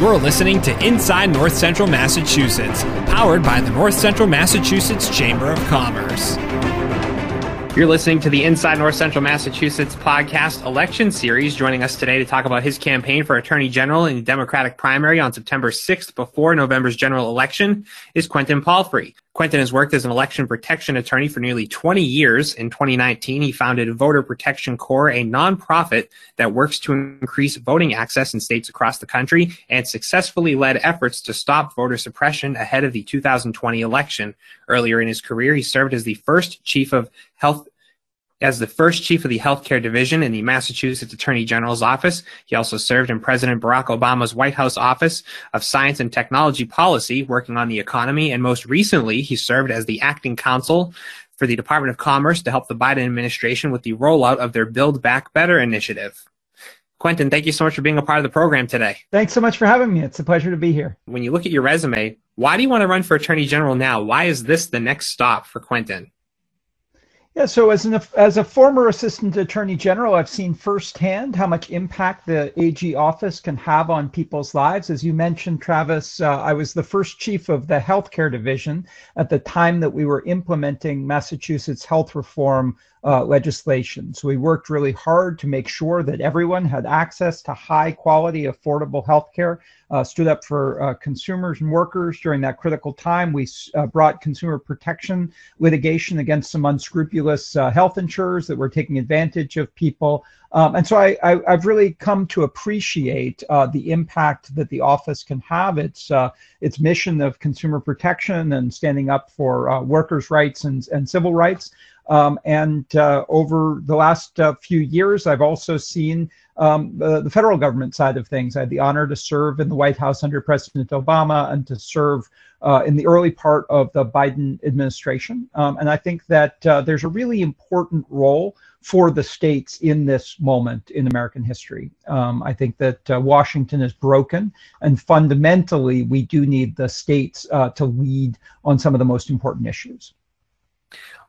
You're listening to Inside North Central Massachusetts, powered by the North Central Massachusetts Chamber of Commerce. You're listening to the Inside North Central Massachusetts podcast election series. Joining us today to talk about his campaign for Attorney General in the Democratic primary on September 6th before November's general election is Quentin Palfrey. Quentin has worked as an election protection attorney for nearly 20 years. In 2019, he founded Voter Protection Corps, a nonprofit that works to increase voting access in states across the country and successfully led efforts to stop voter suppression ahead of the 2020 election. Earlier in his career, he served as the first chief of health as the first chief of the healthcare division in the Massachusetts Attorney General's office. He also served in President Barack Obama's White House Office of Science and Technology Policy, working on the economy. And most recently, he served as the acting counsel for the Department of Commerce to help the Biden administration with the rollout of their Build Back Better initiative. Quentin, thank you so much for being a part of the program today. Thanks so much for having me. It's a pleasure to be here. When you look at your resume, why do you want to run for Attorney General now? Why is this the next stop for Quentin? Yeah, so as an as a former assistant attorney general, I've seen firsthand how much impact the AG office can have on people's lives. As you mentioned, Travis, uh, I was the first chief of the healthcare division at the time that we were implementing Massachusetts health reform uh, legislation. So we worked really hard to make sure that everyone had access to high quality, affordable healthcare. Uh, stood up for uh, consumers and workers during that critical time. We uh, brought consumer protection litigation against some unscrupulous uh, health insurers that were taking advantage of people. Um, and so I, have really come to appreciate uh, the impact that the office can have. Its its mission of consumer protection and standing up for workers' rights and, and civil rights. Um, and uh, over the last uh, few years, I've also seen um, the, the, federal government side of things. I had the honor to serve in the White House under President Obama and to serve uh, in the early part of the Biden administration. Um, and I think that uh, there's a really important role for the states in this moment in American history. Um, I think that uh, Washington is broken, and fundamentally, we do need the states uh, to lead on some of the most important issues.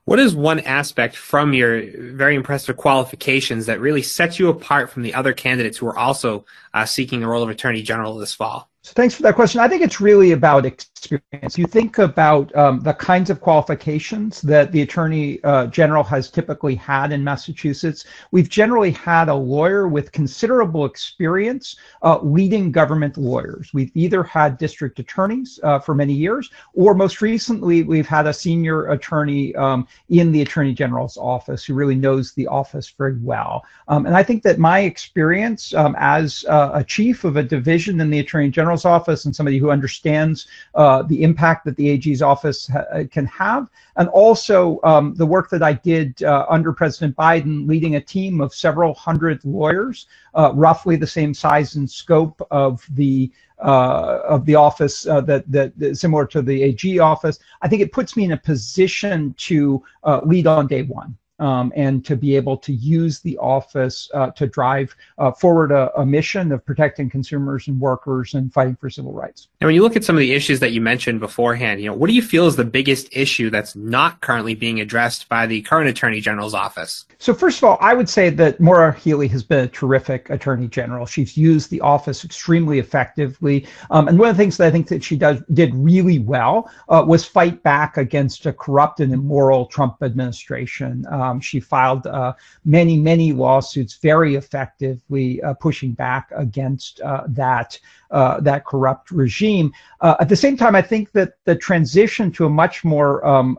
What is one aspect from your very impressive qualifications that really sets you apart from the other candidates who are also uh, seeking the role of Attorney General this fall? So thanks for that question. I think it's really about experience. You think about um, the kinds of qualifications that the Attorney uh, General has typically had in Massachusetts. We've generally had a lawyer with considerable experience uh, leading government lawyers. We've either had district attorneys uh, for many years, or most recently, we've had a senior attorney um, in the Attorney General's office who really knows the office very well. Um, and I think that my experience um, as uh, a chief of a division in the Attorney General General's office and somebody who understands uh, the impact that the AG's office ha- uh, can have. And also um, the work that I did uh, under President Biden, leading a team of several hundred lawyers, uh, roughly the same size and scope of the uh, of the office uh, that, that, that similar to the AG office. I think it puts me in a position to uh, lead on day one um, and to be able to use the office uh, to drive uh, forward a, a, mission of protecting consumers and workers and fighting for civil rights. And when you look at some of the issues that you mentioned beforehand, you know, what do you feel is the biggest issue that's not currently being addressed by the current Attorney General's office? So first of all, I would say that Maura Healey has been a terrific Attorney General. She's used the office extremely effectively, um, and one of the things that I think that she does did really well uh, was fight back against a corrupt and immoral Trump administration. Um, she filed uh, many, many lawsuits, very effectively uh, pushing back against uh, that uh, that corrupt regime. Uh, at the same time, I think that the transition to a much more um,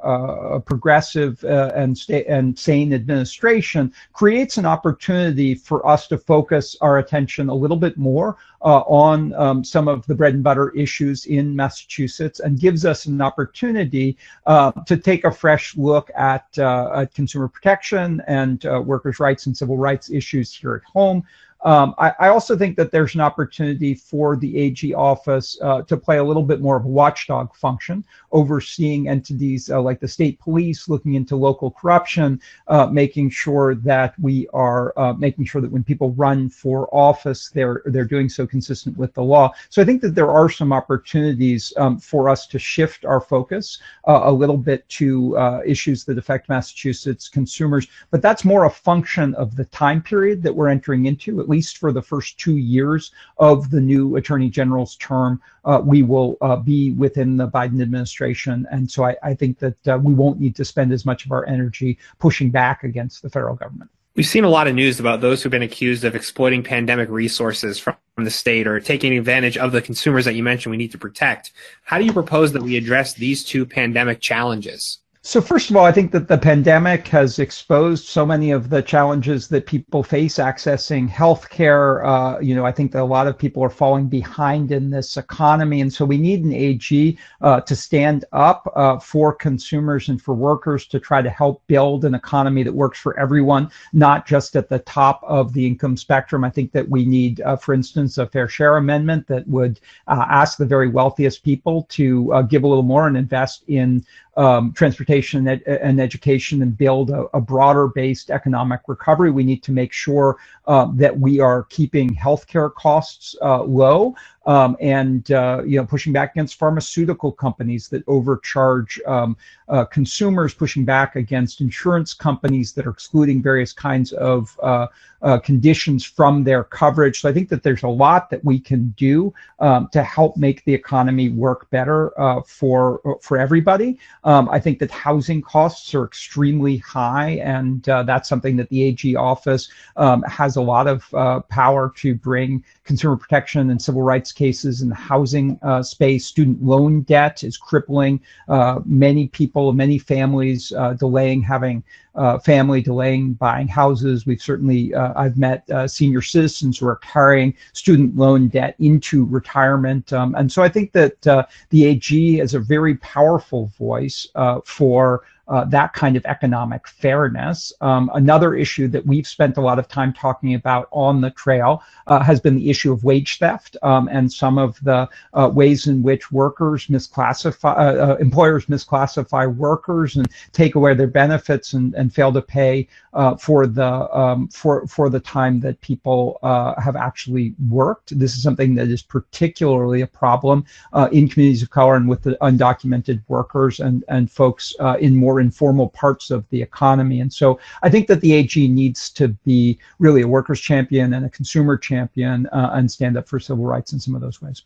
progressive and sta- and sane administration creates an opportunity for us to focus our attention a little bit more on um, some of the bread and butter issues in Massachusetts and gives us an opportunity uh, to take a fresh look at, uh, at consumer protection and workers' rights and civil rights issues here at home. Um, I, I, also think that there's an opportunity for the AG office uh, to play a little bit more of a watchdog function, overseeing entities uh, like the state police, looking into local corruption, uh, making sure that we are uh, making sure that when people run for office, they're they're doing so consistent with the law. So I think that there are some opportunities um, for us to shift our focus uh, a little bit to uh, issues that affect Massachusetts consumers, but that's more a function of the time period that we're entering into. At least for the first two years of the new attorney general's term, uh, we will uh, be within the Biden administration. And so I, I think that uh, we won't need to spend as much of our energy pushing back against the federal government. We've seen a lot of news about those who've been accused of exploiting pandemic resources from the state or taking advantage of the consumers that you mentioned we need to protect. How do you propose that we address these two pandemic challenges? So, first of all, I think that the pandemic has exposed so many of the challenges that people face accessing healthcare. Uh, you know, I think that a lot of people are falling behind in this economy. And so we need an AG uh, to stand up uh, for consumers and for workers to try to help build an economy that works for everyone, not just at the top of the income spectrum. I think that we need, uh, for instance, a fair share amendment that would uh, ask the very wealthiest people to uh, give a little more and invest in um, transportation and, and, education and build a, a, broader based economic recovery. We need to make sure uh, that we are keeping healthcare costs uh, low um, and uh, you know pushing back against pharmaceutical companies that overcharge um, uh, consumers, pushing back against insurance companies that are excluding various kinds of uh, uh, conditions from their coverage. So I think that there's a lot that we can do um, to help make the economy work better uh, for for everybody. Um, I think that housing costs are extremely high, and uh, that's something that the AG office um, has a lot of power to bring consumer protection and civil rights cases in the housing uh, space. Student loan debt is crippling uh, many people, many families, uh, delaying having uh, family, delaying buying houses. We've certainly, uh, I've met senior citizens who are carrying student loan debt into retirement. Um, and so I think that the AG is a very powerful voice for uh, that kind of economic fairness. Um, another issue that we've spent a lot of time talking about on the trail uh, has been the issue of wage theft um, and some of the uh, ways in which workers misclassify, uh, uh, employers misclassify workers and take away their benefits and, and fail to pay uh, for the um, for for the time that people have actually worked. This is something that is particularly a problem in communities of color and with the undocumented workers and and folks in more more informal parts of the economy. And so I think that the AG needs to be really a workers' champion and a consumer champion uh, and stand up for civil rights in some of those ways.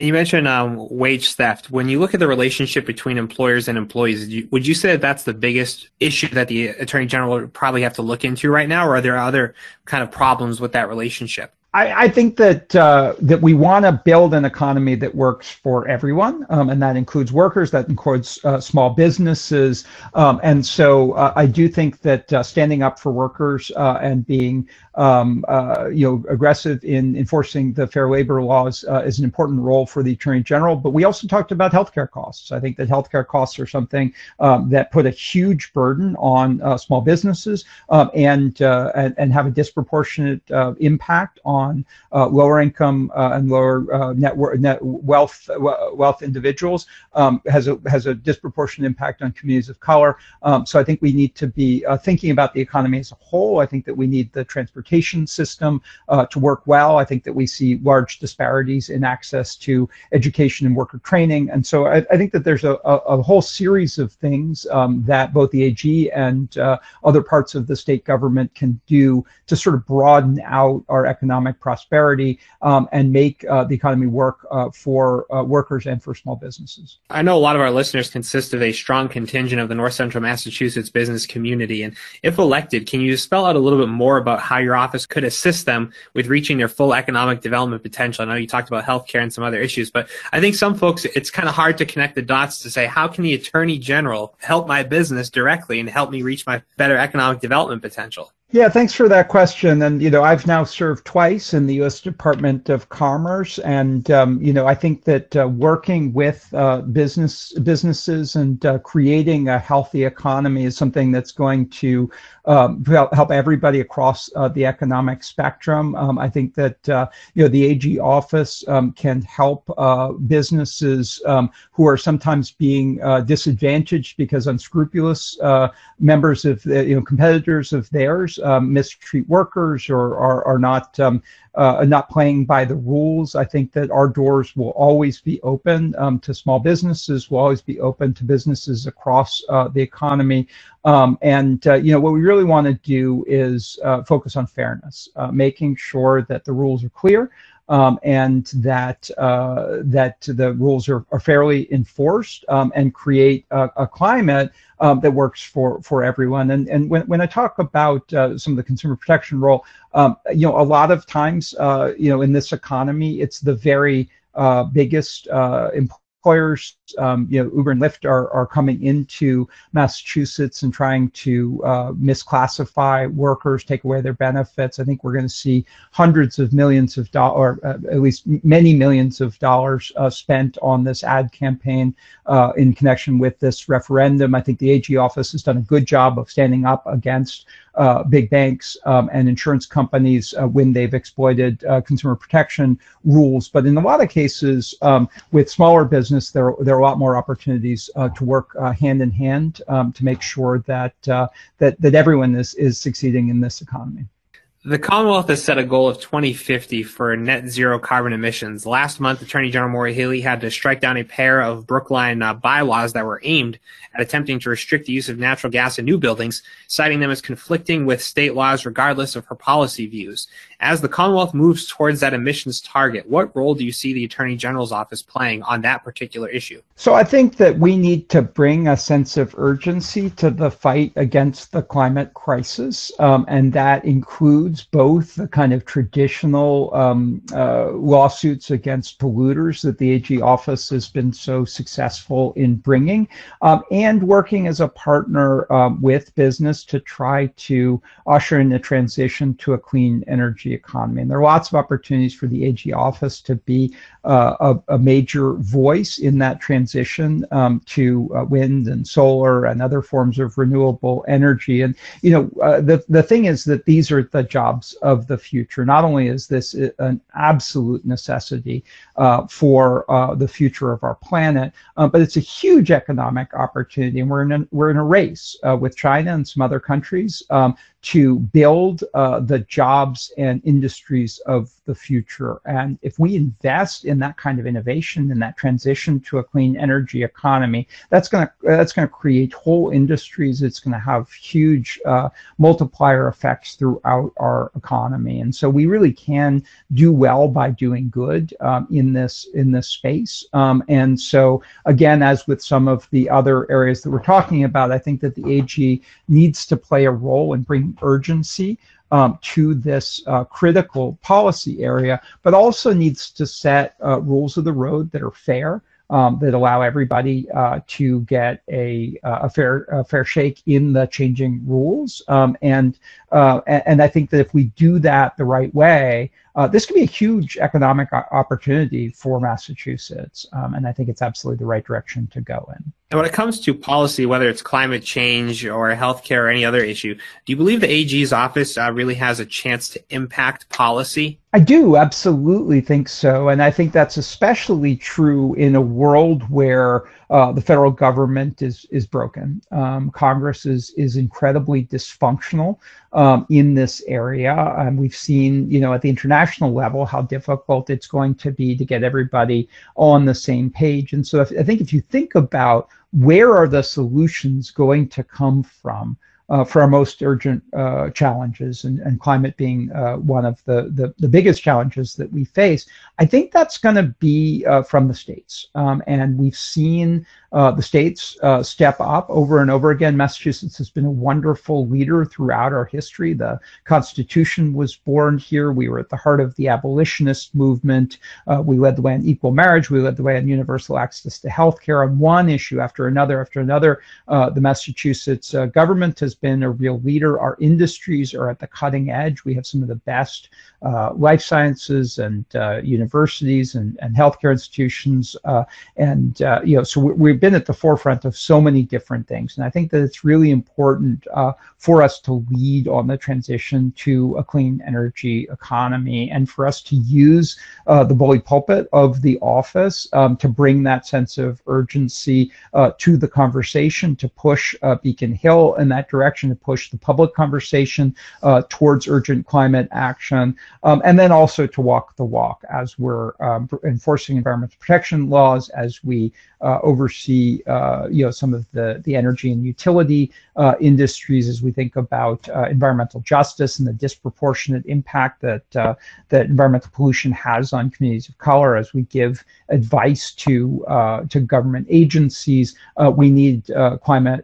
You mentioned um, wage theft. When you look at the relationship between employers and employees, would you say that that's the biggest issue that the attorney general would probably have to look into right now, or are there other kind of problems with that relationship? I, I think that uh, that we want to build an economy that works for everyone, um, and that includes workers, that includes uh, small businesses, um, and so uh, I do think that uh, standing up for workers uh, and being um, uh, you know aggressive in enforcing the fair labor laws is an important role for the attorney general. But we also talked about healthcare costs. I think that healthcare costs are something um, that put a huge burden on small businesses um, and, and, and have a disproportionate impact on on uh, lower income uh, and lower uh, net, net wealth wealth individuals um, has a has a disproportionate impact on communities of color. Um, so I think we need to be thinking about the economy as a whole. I think that we need the transportation system to work well. I think that we see large disparities in access to education and worker training, and so I, I think that there's a, a, a, whole series of things um, that both the AG and uh, other parts of the state government can do to sort of broaden out our economic economic prosperity um, and make uh, the economy work uh, for uh, workers and for small businesses. I know a lot of our listeners consist of a strong contingent of the North Central Massachusetts business community. And if elected, can you spell out a little bit more about how your office could assist them with reaching their full economic development potential? I know you talked about healthcare and some other issues, but I think some folks, it's kind of hard to connect the dots to say, how can the Attorney General help my business directly and help me reach my better economic development potential? Yeah, thanks for that question. And you know, I've now served twice in the U.S. Department of Commerce, and um, you know, I think that uh, working with uh, business businesses and uh, creating a healthy economy is something that's going to um, help everybody across uh, the economic spectrum. Um, I think that uh, you know the AG office um, can help uh, businesses um, who are sometimes being disadvantaged because unscrupulous members of you know competitors of theirs um, mistreat workers or are, are not um, uh, not playing by the rules. I think that our doors will always be open um, to small businesses, will always be open to businesses across uh, the economy. Um, and uh, you know what we really want to do is uh, focus on fairness, uh, making sure that the rules are clear. Um, and that uh, that the rules are, are fairly enforced um, and create a, a climate um, that works for for everyone. And and when, when I talk about uh, some of the consumer protection role, um, you know, a lot of times, uh, you know, in this economy, it's the very uh, biggest uh, employers, um, you know, Uber and Lyft are, are coming into Massachusetts and trying to uh, misclassify workers, take away their benefits. I think we're going to see hundreds of millions of dollars, or uh, at least many millions of dollars uh, spent on this ad campaign uh, in connection with this referendum. I think the AG office has done a good job of standing up against uh, big banks um, and insurance companies uh, when they've exploited consumer protection rules. But in a lot of cases, um, with smaller business, there, there are a lot more opportunities uh, to work uh, hand in hand um, to make sure that, uh, that, that everyone is, is succeeding in this economy. The Commonwealth has set a goal of 2050 for net zero carbon emissions. Last month, Attorney General Maura Healey had to strike down a pair of Brookline uh, bylaws that were aimed at attempting to restrict the use of natural gas in new buildings, citing them as conflicting with state laws regardless of her policy views. As the Commonwealth moves towards that emissions target, what role do you see the Attorney General's office playing on that particular issue? So I think that we need to bring a sense of urgency to the fight against the climate crisis, um, and that includes both the kind of traditional um, uh, lawsuits against polluters that the AG office has been so successful in bringing, um, and working as a partner um, with business to try to usher in a transition to a clean energy economy. And there are lots of opportunities for the AG office to be uh, a, a, major voice in that transition um, to uh, wind and solar and other forms of renewable energy. And you know, uh, the the thing is that these are the jobs of the future. Not only is this an absolute necessity uh, for uh, the future of our planet, uh, but it's a huge economic opportunity. And we're in a, we're in a race with China and some other countries um, to build uh, the jobs and industries of the future. And if we invest in that kind of innovation and that transition to a clean energy economy, that's going to that's going to create whole industries. It's going to have huge uh, multiplier effects throughout our economy. And so we really can do well by doing good um, in this in this space. Um, and so again, as with some of the other areas that we're talking about, I think that the AG needs to play a role in bringing urgency um, to this uh, critical policy area, but also needs to set uh, rules of the road that are fair. Um, that allow everybody uh, to get a, uh, a fair a fair shake in the changing rules, um, and uh, and I think that if we do that the right way, uh, this could be a huge economic opportunity for Massachusetts, um, and I think it's absolutely the right direction to go in. And when it comes to policy, whether it's climate change or healthcare or any other issue, do you believe the AG's office uh, really has a chance to impact policy? I do absolutely think so, and I think that's especially true in a world where uh, the federal government is is broken. Um, Congress is is incredibly dysfunctional um, in this area, and we've seen, you know, at the international level how difficult it's going to be to get everybody on the same page. And so, if, I think if you think about where are the solutions going to come from, uh, for our most urgent uh, challenges, and, and, climate being uh, one of the, the, the, biggest challenges that we face, I think that's going to be uh, from the states. Um, and we've seen uh, the states uh, step up over and over again. Massachusetts has been a wonderful leader throughout our history. The Constitution was born here. We were at the heart of the abolitionist movement. We led the way on equal marriage. We led the way on universal access to health care on one issue after another after another. The Massachusetts government has been a real leader. Our industries are at the cutting edge. We have some of the best uh, life sciences and universities and, and healthcare institutions. and, you know, so we've been been at the forefront of so many different things. And I think that it's really important uh, for us to lead on the transition to a clean energy economy and for us to use uh, the bully pulpit of the office um, to bring that sense of urgency uh, to the conversation, to push uh, Beacon Hill in that direction direction to push the public conversation uh, towards urgent climate action, um, and then also to walk the walk as we're um, enforcing environmental protection laws, as we uh, oversee, uh, you know, some of the the energy and utility uh, industries, as we think about uh, environmental justice and the disproportionate impact that that environmental pollution has on communities of color, as we give advice to to government agencies, we need climate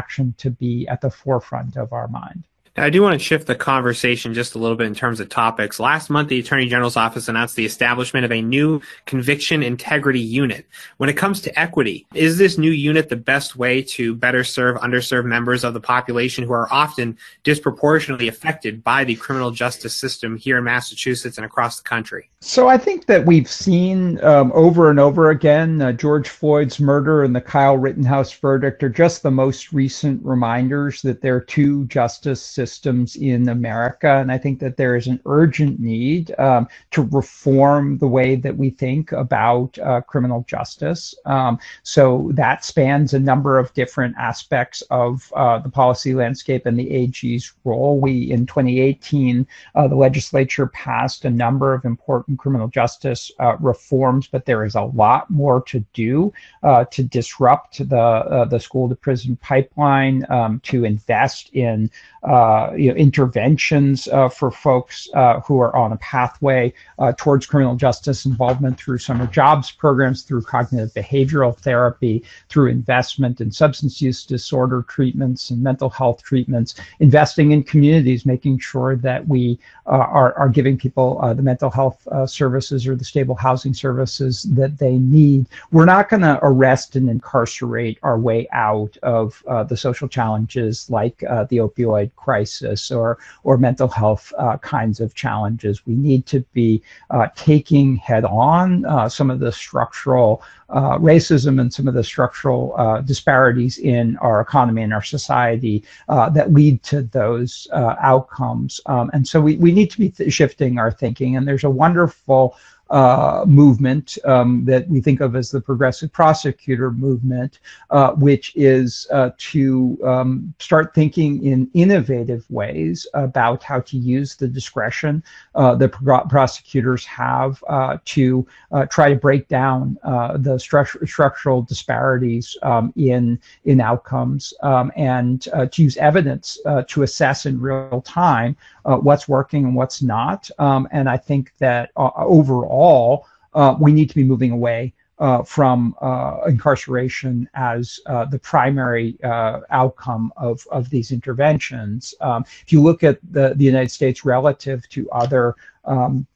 action to be at the forefront of our mind. Now, I do want to shift the conversation just a little bit in terms of topics. Last month, the Attorney General's office announced the establishment of a new conviction integrity unit. When it comes to equity, is this new unit the best way to better serve underserved members of the population who are often disproportionately affected by the criminal justice system here in Massachusetts and across the country? So I think that we've seen um, over and over again uh, George Floyd's murder and the Kyle Rittenhouse verdict are just the most recent reminders that there are two justice systems systems in America. And I think that there is an urgent need um, to reform the way that we think about uh, criminal justice. Um, so that spans a number of different aspects of uh, the policy landscape and the AG's role. We, in 2018, uh, the legislature passed a number of important criminal justice uh, reforms, but there is a lot more to do uh, to disrupt the, uh, the school to prison pipeline, um, to invest in uh, you know, interventions uh, for folks uh, who are on a pathway uh, towards criminal justice involvement through summer jobs programs, through cognitive behavioral therapy, through investment in substance use disorder treatments and mental health treatments, investing in communities, making sure that we uh, are, are giving people the mental health services or the stable housing services that they need. We're not going to arrest and incarcerate our way out of the social challenges like the opioid crisis or or mental health uh, kinds of challenges. We need to be uh, taking head on uh, some of the structural uh, racism and some of the structural uh, disparities in our economy and our society that lead to those outcomes. Um, and so we, we need to be shifting our thinking. And there's a wonderful uh, movement um, that we think of as the progressive prosecutor movement, uh, which is uh, to um, start thinking in innovative ways about how to use the discretion uh, that pro- prosecutors have uh, to uh, try to break down the stru- structural disparities um, in in outcomes um, and to use evidence to assess in real time what's working and what's not. Um, and I think that overall uh, we need to be moving away uh, from uh, incarceration as uh, the primary uh, outcome of, of these interventions. Um, if you look at the, the United States relative to other um,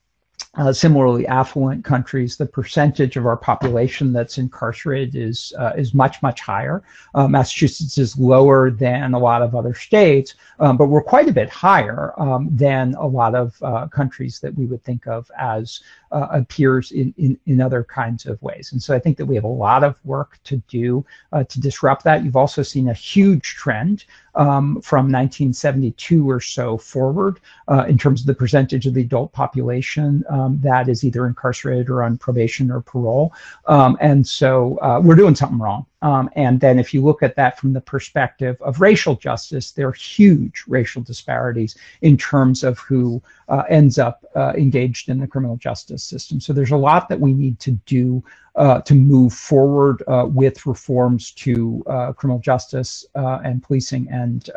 uh, similarly affluent countries, the percentage of our population that's incarcerated is uh, is much much higher. Uh, Massachusetts is lower than a lot of other states, um, but we're quite a bit higher um, than a lot of uh, countries that we would think of as uh, peers in, in in other kinds of ways. And so I think that we have a lot of work to do uh, to disrupt that. You've also seen a huge trend um, from 1972 or so forward uh, in terms of the percentage of the adult population um, that is either incarcerated or on probation or parole. Um, and so uh, we're doing something wrong. Um, and then if you look at that from the perspective of racial justice, there are huge racial disparities in terms of who uh, ends up uh, engaged in the criminal justice system. So there's a lot that we need to do uh, to move forward uh, with reforms to uh, criminal justice uh, and policing and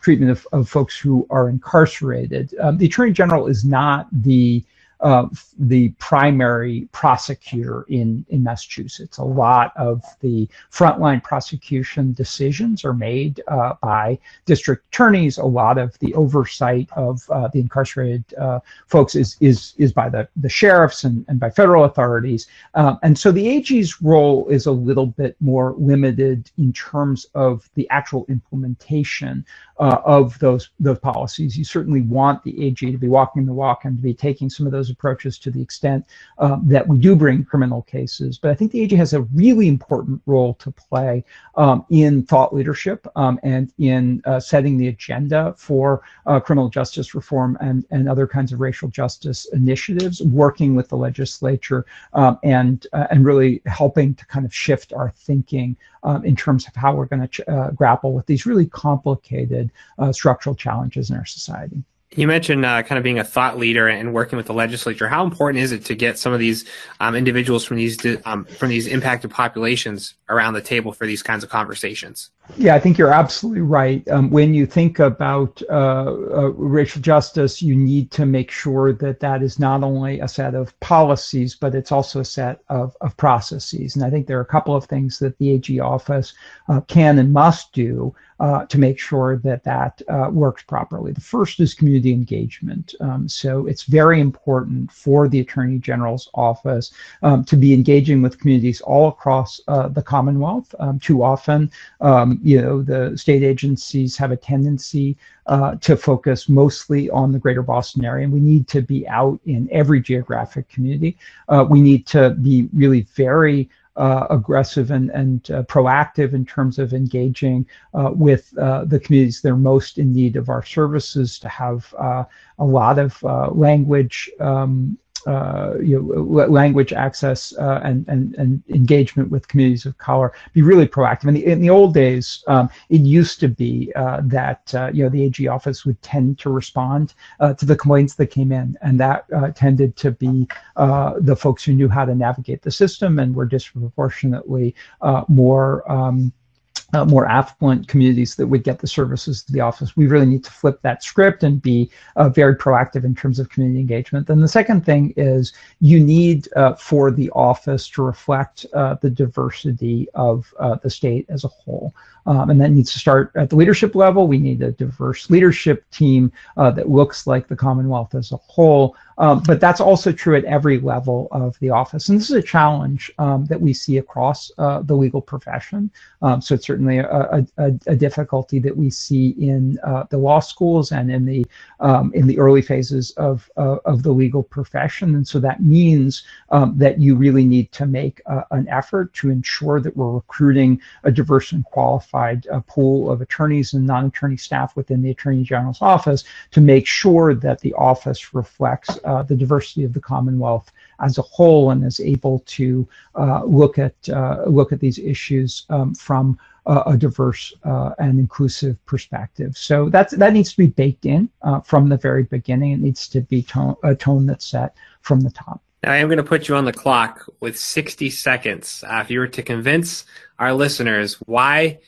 treatment of, of, folks who are incarcerated. Um, the Attorney General is not the uh, the primary prosecutor in, in Massachusetts. A lot of the frontline prosecution decisions are made uh, by district attorneys. A lot of the oversight of uh, the incarcerated uh, folks is, is, is by the, the sheriffs and, and by federal authorities. Um, and so the AG's role is a little bit more limited in terms of the actual implementation uh, of those, those policies. You certainly want the AG to be walking the walk and to be taking some of those those approaches to the extent um, that we do bring criminal cases. But I think the AG has a really important role to play um, in thought leadership um, and in uh, setting the agenda for uh, criminal justice reform and, and other kinds of racial justice initiatives, working with the legislature um, and, uh, and really helping to kind of shift our thinking um, in terms of how we're going to uh, grapple with these really complicated uh, structural challenges in our society. You mentioned uh, kind of being a thought leader and working with the legislature. How important is it to get some of these um, individuals from these um, from these impacted populations around the table for these kinds of conversations? Yeah, I think you're absolutely right. Um, when you think about uh, uh, racial justice, you need to make sure that that is not only a set of policies, but it's also a set of, of processes. And I think there are a couple of things that the AG office uh, can and must do uh, to make sure that that uh, works properly. The first is community engagement. Um, so it's very important for the Attorney General's office um, to be engaging with communities all across uh, the Commonwealth. Um, too often, um, you know, the state agencies have a tendency uh, to focus mostly on the greater Boston area. And we need to be out in every geographic community. Uh, we need to be really very aggressive and, and uh, proactive in terms of engaging uh, with uh, the communities that are most in need of our services, to have uh, a lot of uh, language um, uh, you know, language access uh, and, and, and engagement with communities of color, be really proactive. In the, in the old days, um, it used to be uh, that uh, you know the AG office would tend to respond uh, to the complaints that came in, and that uh, tended to be the folks who knew how to navigate the system and were disproportionately more. Um, uh, more affluent communities that would get the services to the office. We really need to flip that script and be uh, very proactive in terms of community engagement. Then the second thing is you need uh, for the office to reflect uh, the diversity of uh, the state as a whole. Um, and that needs to start at the leadership level. We need a diverse leadership team uh, that looks like the Commonwealth as a whole. Um, but that's also true at every level of the office. And this is a challenge um, that we see across uh, the legal profession. Um, so it's certainly a, a, a, difficulty that we see in uh, the law schools and in the um, in the early phases of uh, of the legal profession. And so that means um, that you really need to make uh, an effort to ensure that we're recruiting a diverse and qualified uh, pool of attorneys and non-attorney staff within the Attorney General's office to make sure that the office reflects uh, the diversity of the Commonwealth as a whole and is able to uh, look at uh, look at these issues um, from a diverse uh, and inclusive perspective. So that's that needs to be baked in uh, from the very beginning. It needs to be tone, a tone that's set from the top. Now, I am going to put you on the clock with 60 seconds. If you were to convince our listeners why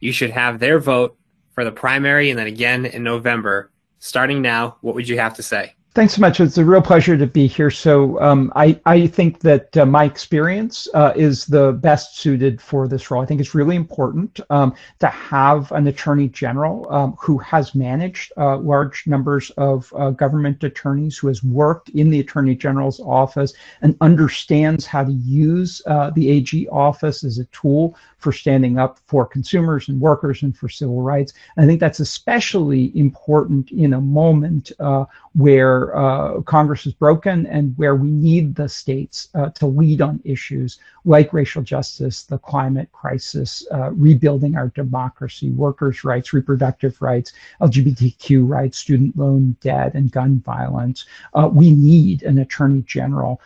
you should have their vote for the primary and then again in November, starting now, what would you have to say? Thanks so much. It's a real pleasure to be here. So um, I, I think that uh, my experience uh, is the best suited for this role. I think it's really important um, to have an attorney general um, who has managed uh, large numbers of uh, government attorneys, who has worked in the attorney general's office and understands how to use uh, the AG office as a tool for standing up for consumers and workers and for civil rights. And I think that's especially important in a moment uh, uh, Congress is broken and where we need the states uh, to lead on issues like racial justice, the climate crisis, uh, rebuilding our democracy, workers' rights, reproductive rights, LGBTQ rights, student loan debt, and gun violence. Uh, we need an attorney general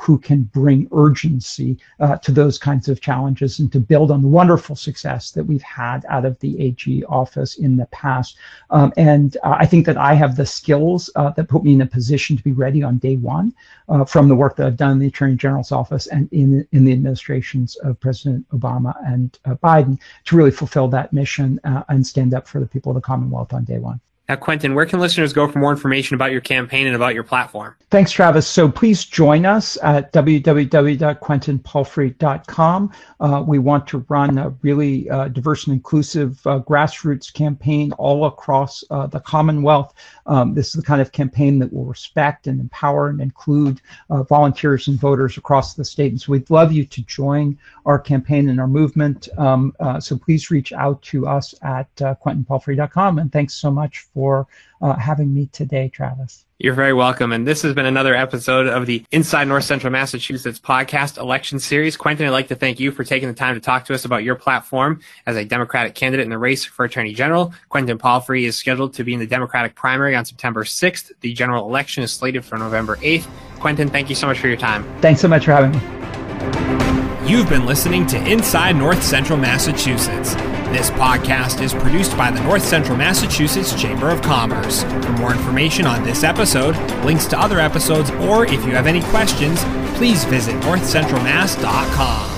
who can bring urgency uh, to those kinds of challenges and to build on the wonderful success that we've had out of the AG office in the past. Um, and uh, I think that I have the skills uh, that put me in a position to be ready on day one uh, from the work that I've done in the Attorney General's office and in, in the administrations of President Obama and uh, Biden to really fulfill that mission and stand up for the people of the Commonwealth on day one. Now, Quentin, where can listeners go for more information about your campaign and about your platform? Thanks, Travis. So please join us at www.quentinpalfrey.com. Uh, we want to run a really uh, diverse and inclusive uh, grassroots campaign all across uh, the Commonwealth. Um, this is the kind of campaign that will respect and empower and include uh, volunteers and voters across the state. And so we'd love you to join our campaign and our movement. Um, uh, so please reach out to us at quentinpalfrey.com. And thanks so much for uh, having me today, Travis. You're very welcome. And this has been another episode of the Inside North Central Massachusetts podcast election series. Quentin, I'd like to thank you for taking the time to talk to us about your platform as a Democratic candidate in the race for Attorney General. Quentin Palfrey is scheduled to be in the Democratic primary on September 6th. The general election is slated for November 8th. Quentin, thank you so much for your time. Thanks so much for having me. You've been listening to Inside North Central Massachusetts. This podcast is produced by the North Central Massachusetts Chamber of Commerce. For more information on this episode, links to other episodes, or if you have any questions, please visit northcentralmass.com.